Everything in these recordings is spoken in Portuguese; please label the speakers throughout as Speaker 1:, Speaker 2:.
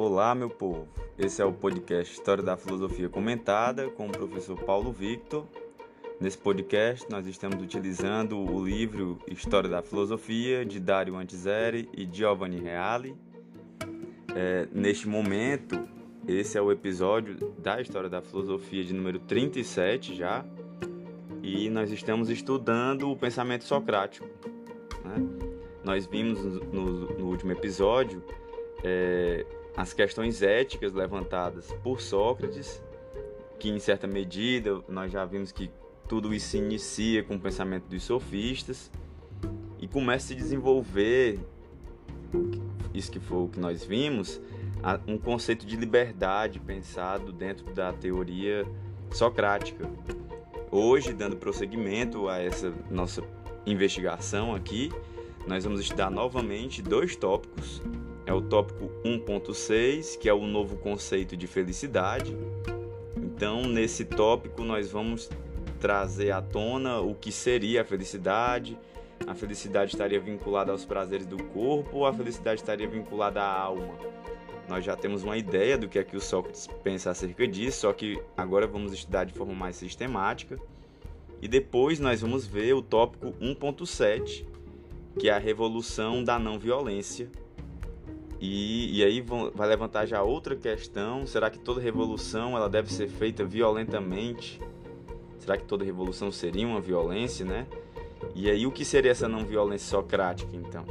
Speaker 1: Olá, meu povo. Esse é o podcast História da Filosofia Comentada com o professor Paulo Victor. Nesse podcast, nós estamos utilizando o livro História da Filosofia de Dario Antiseri e Giovanni Reale. É, neste momento, esse é o episódio da História da Filosofia de número 37 já, e nós estamos estudando o pensamento socrático. Né? Nós vimos no, no último episódio é, as questões éticas levantadas por Sócrates, que em certa medida nós já vimos que tudo isso se inicia com o pensamento dos sofistas e começa a se desenvolver, isso que foi o que nós vimos, um conceito de liberdade pensado dentro da teoria socrática. Hoje, dando prosseguimento a essa nossa investigação aqui, nós vamos estudar novamente dois tópicos é o tópico 1.6, que é o novo conceito de felicidade. Então, nesse tópico, nós vamos trazer à tona o que seria a felicidade. A felicidade estaria vinculada aos prazeres do corpo ou a felicidade estaria vinculada à alma? Nós já temos uma ideia do que é que o Sócrates pensa acerca disso, só que agora vamos estudar de forma mais sistemática. E depois nós vamos ver o tópico 1.7, que é a revolução da não violência, e, e aí vão, vai levantar já outra questão: será que toda revolução ela deve ser feita violentamente? Será que toda revolução seria uma violência, né? E aí o que seria essa não violência socrática, então?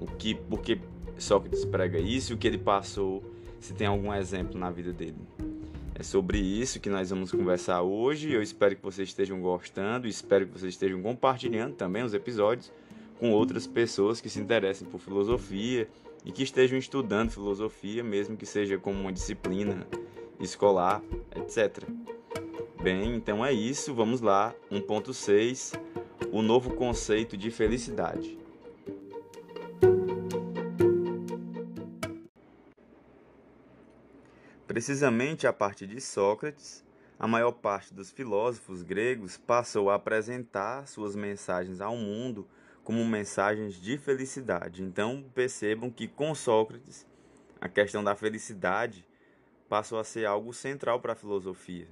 Speaker 1: O que, por que Sócrates prega isso o que ele passou? Se tem algum exemplo na vida dele? É sobre isso que nós vamos conversar hoje. Eu espero que vocês estejam gostando, espero que vocês estejam compartilhando também os episódios com outras pessoas que se interessem por filosofia e que estejam estudando filosofia, mesmo que seja como uma disciplina escolar, etc. Bem, então é isso, vamos lá. 1.6 O novo conceito de felicidade. Precisamente a partir de Sócrates, a maior parte dos filósofos gregos passou a apresentar suas mensagens ao mundo como mensagens de felicidade. Então percebam que com Sócrates a questão da felicidade passou a ser algo central para a filosofia,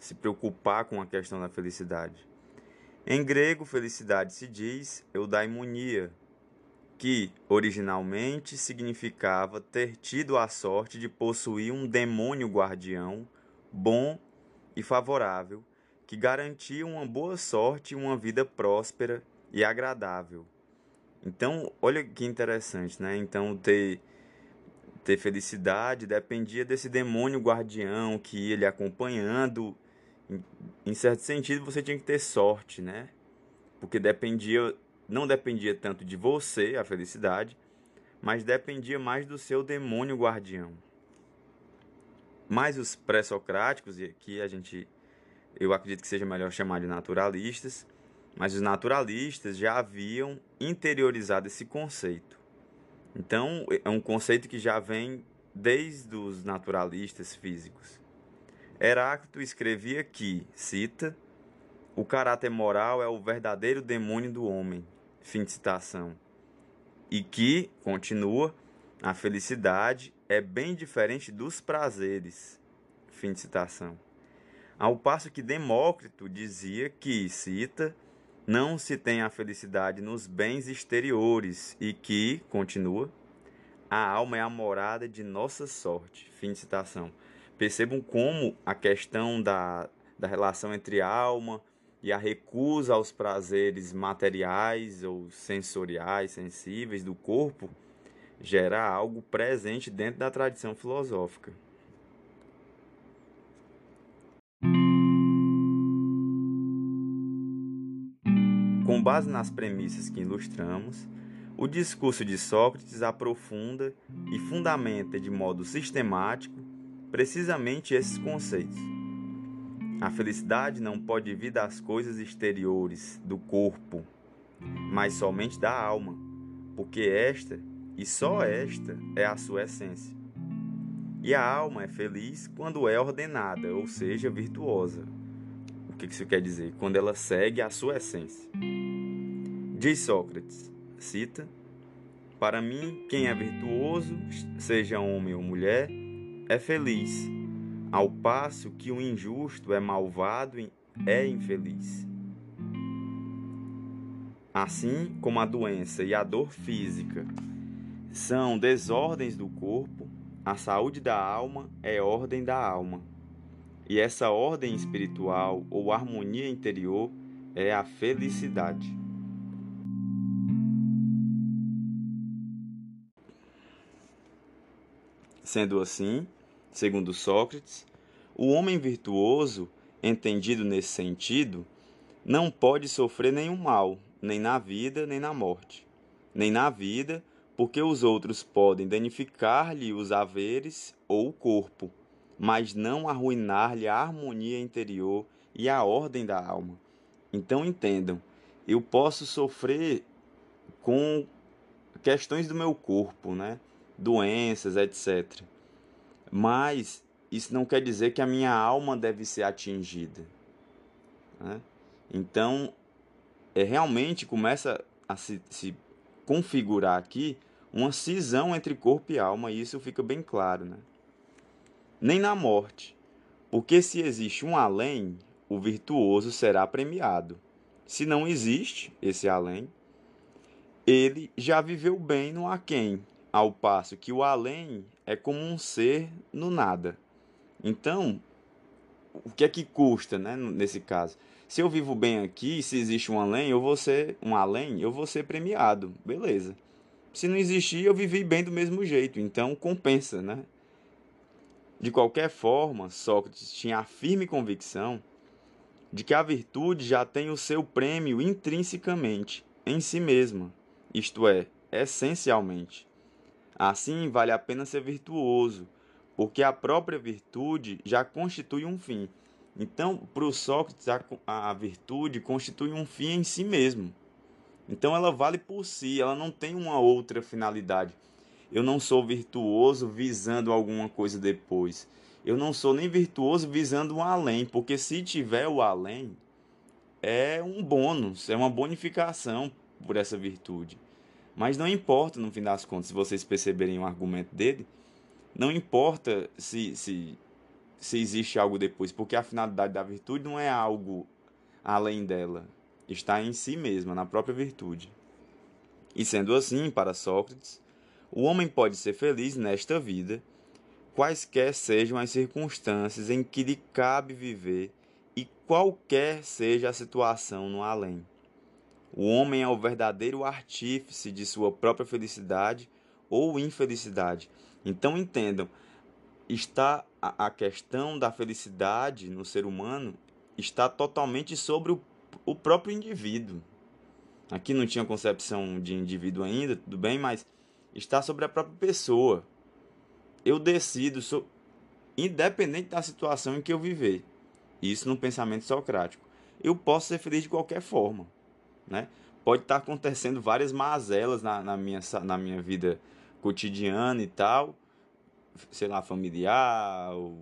Speaker 1: se preocupar com a questão da felicidade. Em grego, felicidade se diz eudaimonia, que originalmente significava ter tido a sorte de possuir um demônio guardião bom e favorável, que garantia uma boa sorte e uma vida próspera e agradável. Então, olha que interessante, né? Então, ter, ter felicidade dependia desse demônio guardião que ia lhe acompanhando. Em, certo sentido, você tinha que ter sorte, né? Porque dependia, não dependia tanto de você, a felicidade, mas dependia mais do seu demônio guardião. Mas os pré-socráticos, e aqui a gente, eu acredito que seja melhor chamar de naturalistas, mas os naturalistas já haviam interiorizado esse conceito. Então, é um conceito que já vem desde os naturalistas físicos. Heráclito escrevia que, cita, o caráter moral é o verdadeiro demônio do homem. Fim de citação. E que, continua, a felicidade é bem diferente dos prazeres. Fim de citação. Ao passo que Demócrito dizia que, cita, não se tem a felicidade nos bens exteriores e que, continua, a alma é a morada de nossa sorte. Fim de citação. Percebam como a questão da, da relação entre alma e a recusa aos prazeres materiais ou sensoriais, sensíveis do corpo, gera algo presente dentro da tradição filosófica. Com base nas premissas que ilustramos, o discurso de Sócrates aprofunda e fundamenta de modo sistemático precisamente esses conceitos. A felicidade não pode vir das coisas exteriores, do corpo, mas somente da alma, porque esta, e só esta, é a sua essência. E a alma é feliz quando é ordenada, ou seja, virtuosa. Que isso quer dizer? Quando ela segue a sua essência. Diz Sócrates, cita: para mim, quem é virtuoso, seja homem ou mulher, é feliz, ao passo que o injusto é malvado e é infeliz. Assim como a doença e a dor física são desordens do corpo, a saúde da alma é ordem da alma. E essa ordem espiritual ou harmonia interior é a felicidade. Sendo assim, segundo Sócrates, o homem virtuoso, entendido nesse sentido, não pode sofrer nenhum mal, nem na vida, nem na morte. Nem na vida, porque os outros podem danificar-lhe os haveres ou o corpo, mas não arruinar-lhe a harmonia interior e a ordem da alma. Então entendam, eu posso sofrer com questões do meu corpo, né? doenças, etc. Mas isso não quer dizer que a minha alma deve ser atingida. Né? Então, é, realmente começa a se, se configurar aqui uma cisão entre corpo e alma, e isso fica bem claro. Né? Nem na morte, porque se existe um além, o virtuoso será premiado. Se não existe esse além, ele já viveu bem no aquém, ao passo que o além é como um ser no nada. Então, o que é que custa, né, nesse caso? Se eu vivo bem aqui, se existe um além, eu vou ser um além, eu vou ser premiado, beleza? Se não existir, eu vivi bem do mesmo jeito, então compensa, né? De qualquer forma, Sócrates tinha a firme convicção de que a virtude já tem o seu prêmio intrinsecamente em si mesma, isto é, essencialmente. Assim, vale a pena ser virtuoso, porque a própria virtude já constitui um fim. Então, para o Sócrates, a, a virtude constitui um fim em si mesmo. Então, ela vale por si, ela não tem uma outra finalidade. Eu não sou virtuoso visando alguma coisa depois. Eu não sou nem virtuoso visando um além, porque se tiver o além, é um bônus, é uma bonificação por essa virtude. Mas não importa, no fim das contas, se vocês perceberem o argumento dele, não importa se, se, se existe algo depois, porque a finalidade da virtude não é algo além dela, está em si mesma, na própria virtude. E sendo assim, para Sócrates, o homem pode ser feliz nesta vida, quaisquer sejam as circunstâncias em que lhe cabe viver e qualquer seja a situação no além. O homem é o verdadeiro artífice de sua própria felicidade ou infelicidade. Então entendam, está a questão da felicidade no ser humano está totalmente sobre o, o próprio indivíduo. Aqui não tinha concepção de indivíduo ainda, tudo bem, mas está sobre a própria pessoa. Eu decido, sou, independente da situação em que eu viver. Isso no pensamento socrático. Eu posso ser feliz de qualquer forma né? Pode estar tá acontecendo várias mazelas na, na, minha, na minha vida cotidiana e tal, sei lá, familiar, ou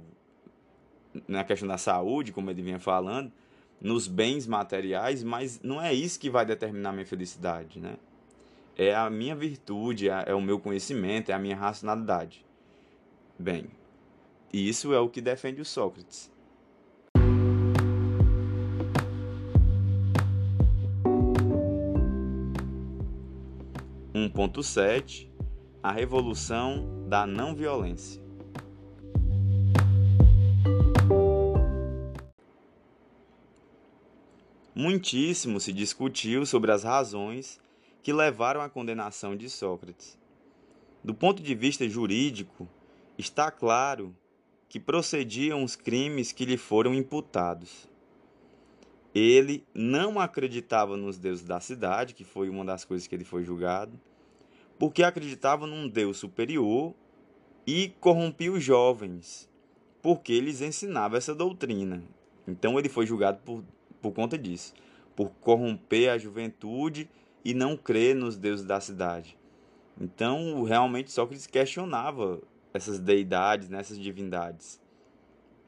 Speaker 1: na questão da saúde, como ele vinha falando, nos bens materiais, mas não é isso que vai determinar minha felicidade, né? É a minha virtude, é, é o meu conhecimento, é a minha racionalidade. Bem, isso é o que defende o Sócrates. 1.7 A Revolução da Não Violência. Muitíssimo se discutiu sobre as razões que levaram à condenação de Sócrates. Do ponto de vista jurídico, está claro que procediam os crimes que lhe foram imputados. Ele não acreditava nos deuses da cidade, que foi uma das coisas que ele foi julgado porque acreditava num Deus superior e corrompia os jovens, porque eles ensinavam essa doutrina. Então ele foi julgado por, por conta disso, por corromper a juventude e não crer nos deuses da cidade. Então, realmente, Sócrates questionava essas deidades, nessas divindades.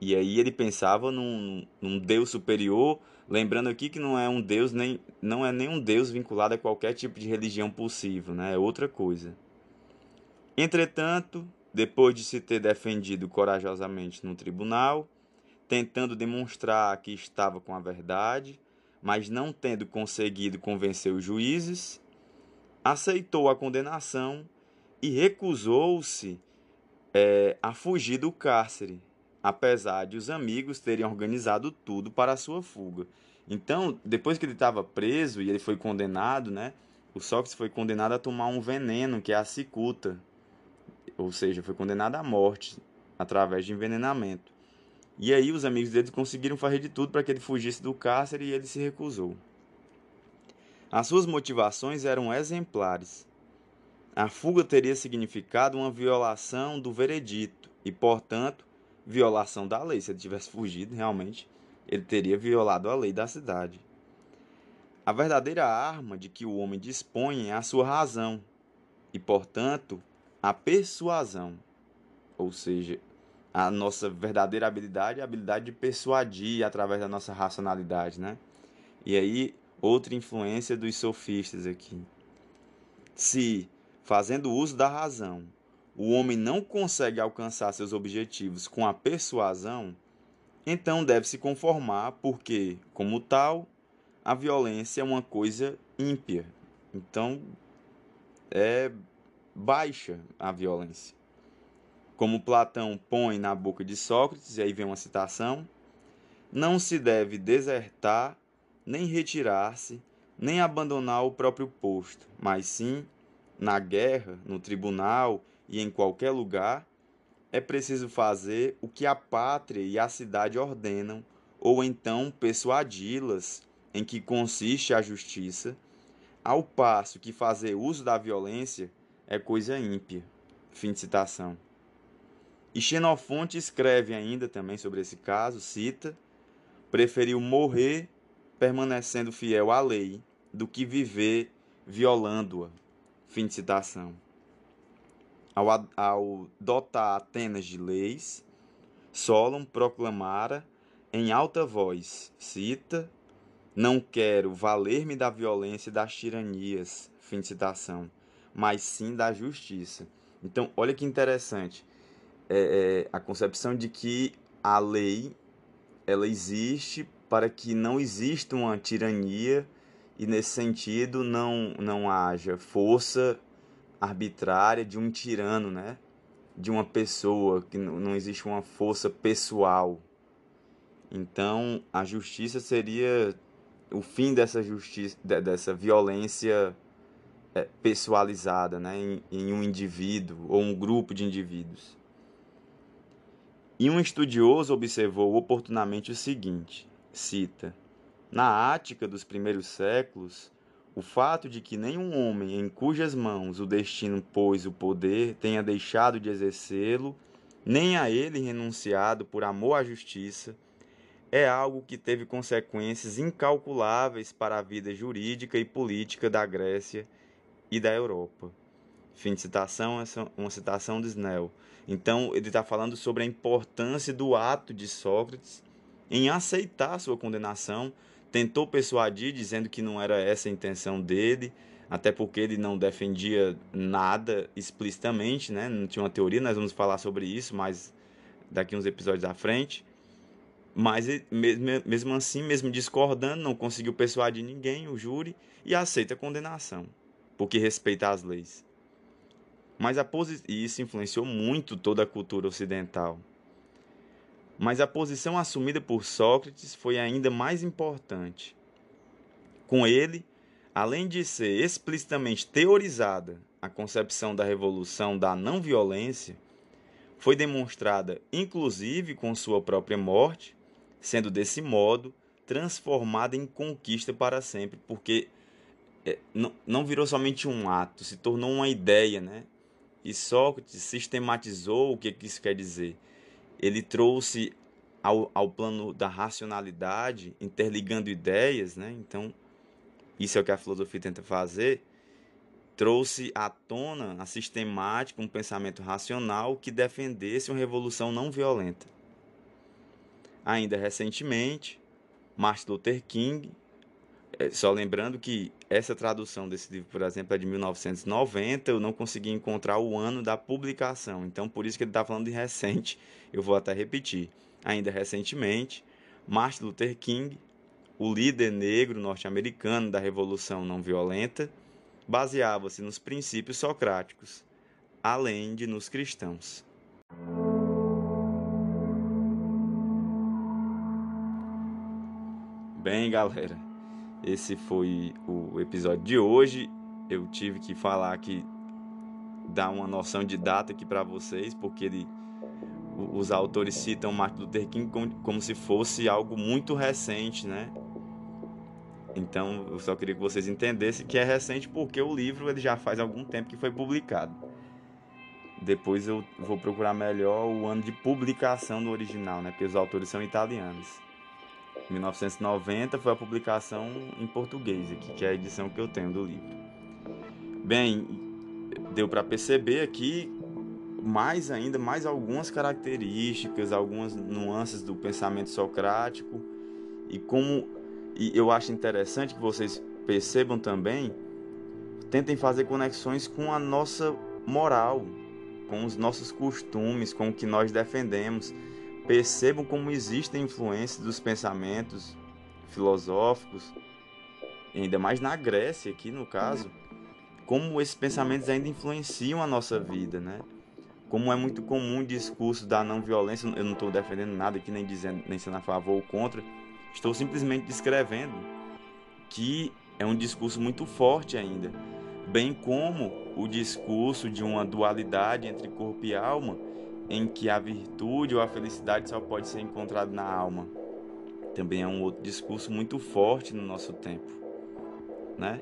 Speaker 1: E aí ele pensava num, num Deus superior Lembrando aqui que não é um deus nem não é nenhum deus vinculado a qualquer tipo de religião possível, né? É outra coisa. Entretanto, depois de se ter defendido corajosamente no tribunal, tentando demonstrar que estava com a verdade, mas não tendo conseguido convencer os juízes, aceitou a condenação e recusou-se é, a fugir do cárcere, apesar de os amigos terem organizado tudo para a sua fuga. Então, depois que ele estava preso e ele foi condenado, né, o Sócrates foi condenado a tomar um veneno que é a cicuta, ou seja, foi condenado à morte através de envenenamento. E aí os amigos dele conseguiram fazer de tudo para que ele fugisse do cárcere e ele se recusou. As suas motivações eram exemplares. A fuga teria significado uma violação do veredito e, portanto, violação da lei. Se ele tivesse fugido, realmente, ele teria violado a lei da cidade. A verdadeira arma de que o homem dispõe é a sua razão e, portanto, a persuasão, ou seja, a nossa verdadeira habilidade a habilidade de persuadir através da nossa racionalidade, né? E aí, outra influência dos sofistas aqui. Se, fazendo uso da razão, o homem não consegue alcançar seus objetivos com a persuasão, então deve se conformar, porque, como tal, a violência é uma coisa ímpia. Então, é baixa a violência. Como Platão põe na boca de Sócrates, e aí vem uma citação: não se deve desertar, nem retirar-se, nem abandonar o próprio posto, mas sim, na guerra, no tribunal e em qualquer lugar, é preciso fazer o que a pátria e a cidade ordenam, ou então persuadi-las em que consiste a justiça, ao passo que fazer uso da violência é coisa ímpia. Fim de citação. E Xenofonte escreve ainda também sobre esse caso, cita, preferiu morrer permanecendo fiel à lei do que viver violando-a. Fim de citação. Ao, ao dotar Atenas de leis, Solon proclamara em alta voz, cita, não quero valer-me da violência e das tiranias, fim de citação mas sim da justiça. Então, olha que interessante. É, é, a concepção de que a lei ela existe para que não exista uma tirania e nesse sentido não não haja força arbitrária de um tirano, né? De uma pessoa que não existe uma força pessoal. Então, a justiça seria o fim dessa justiça dessa violência é, pessoalizada né, em, em um indivíduo ou um grupo de indivíduos. E um estudioso observou oportunamente o seguinte: cita, na Ática dos primeiros séculos, o fato de que nenhum homem em cujas mãos o destino pôs o poder tenha deixado de exercê-lo, nem a ele renunciado por amor à justiça, é algo que teve consequências incalculáveis para a vida jurídica e política da Grécia e da Europa. Fim de citação, essa é uma citação de Snell. Então, ele está falando sobre a importância do ato de Sócrates em aceitar sua condenação. Tentou persuadir, dizendo que não era essa a intenção dele, até porque ele não defendia nada explicitamente, né? não tinha uma teoria, nós vamos falar sobre isso, mas daqui uns episódios à frente. Mas mesmo assim, mesmo discordando, não conseguiu persuadir ninguém, o júri, e aceita a condenação porque respeita as leis. Mas a posi... e isso influenciou muito toda a cultura ocidental. Mas a posição assumida por Sócrates foi ainda mais importante. Com ele, além de ser explicitamente teorizada a concepção da revolução da não violência, foi demonstrada inclusive com sua própria morte, sendo desse modo transformada em conquista para sempre, porque não, não virou somente um ato, se tornou uma ideia, né? E Sócrates sistematizou o que, isso quer dizer. Ele trouxe ao, ao plano da racionalidade, interligando ideias, né? Então, isso é o que a filosofia tenta fazer. Trouxe à tona a sistemática, um pensamento racional que defendesse uma revolução não violenta. Ainda recentemente, Martin Luther King. É, só lembrando que essa tradução desse livro, por exemplo, é de 1990. Eu não consegui encontrar o ano da publicação, então por isso que ele está falando de recente. Eu vou até repetir. Ainda recentemente, Martin Luther King, o líder negro norte-americano da Revolução Não Violenta, baseava-se nos princípios socráticos, além de nos cristãos. Bem, galera, esse foi o episódio de hoje. Eu tive que falar aqui, dar uma noção de data aqui para vocês, porque ele, os autores citam Martin Luther King como, como se fosse algo muito recente, né? Então, eu só queria que vocês entendessem que é recente porque o livro ele já faz algum tempo que foi publicado. Depois eu vou procurar melhor o ano de publicação do original, né? Porque os autores são italianos. 1990 foi a publicação em português aqui, que é a edição que eu tenho do livro. Bem, deu para perceber aqui mais ainda mais algumas características, algumas nuances do pensamento socrático e como e eu acho interessante que vocês percebam também, tentem fazer conexões com a nossa moral, com os nossos costumes, com o que nós defendemos Percebam como existem influências dos pensamentos filosóficos, ainda mais na Grécia aqui no caso, como esses pensamentos ainda influenciam a nossa vida, né? Como é muito comum o discurso da não violência, eu não estou defendendo nada aqui, nem dizendo, nem sendo a favor ou contra, estou simplesmente descrevendo que é um discurso muito forte ainda, bem como o discurso de uma dualidade entre corpo e alma, em que a virtude ou a felicidade só pode ser encontrada na alma. Também é um outro discurso muito forte no nosso tempo, né?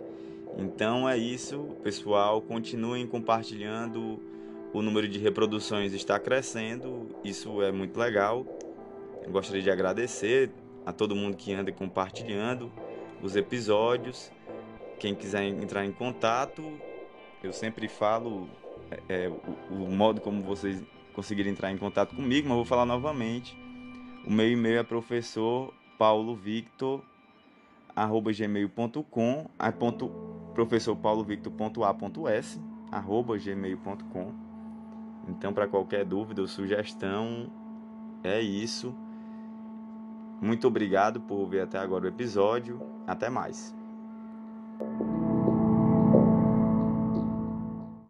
Speaker 1: Então é isso, pessoal. Continuem compartilhando. O número de reproduções está crescendo. Isso é muito legal. Eu gostaria de agradecer a todo mundo que anda compartilhando os episódios. Quem quiser entrar em contato, eu sempre falo é, é o, o modo como vocês conseguir entrar em contato comigo, mas vou falar novamente. O meu e-mail é professor paulo victor arroba gmail.com é ponto professor paulo victor.a.s arroba gmail.com então para qualquer dúvida ou sugestão é isso. Muito obrigado por ver até agora o episódio. Até mais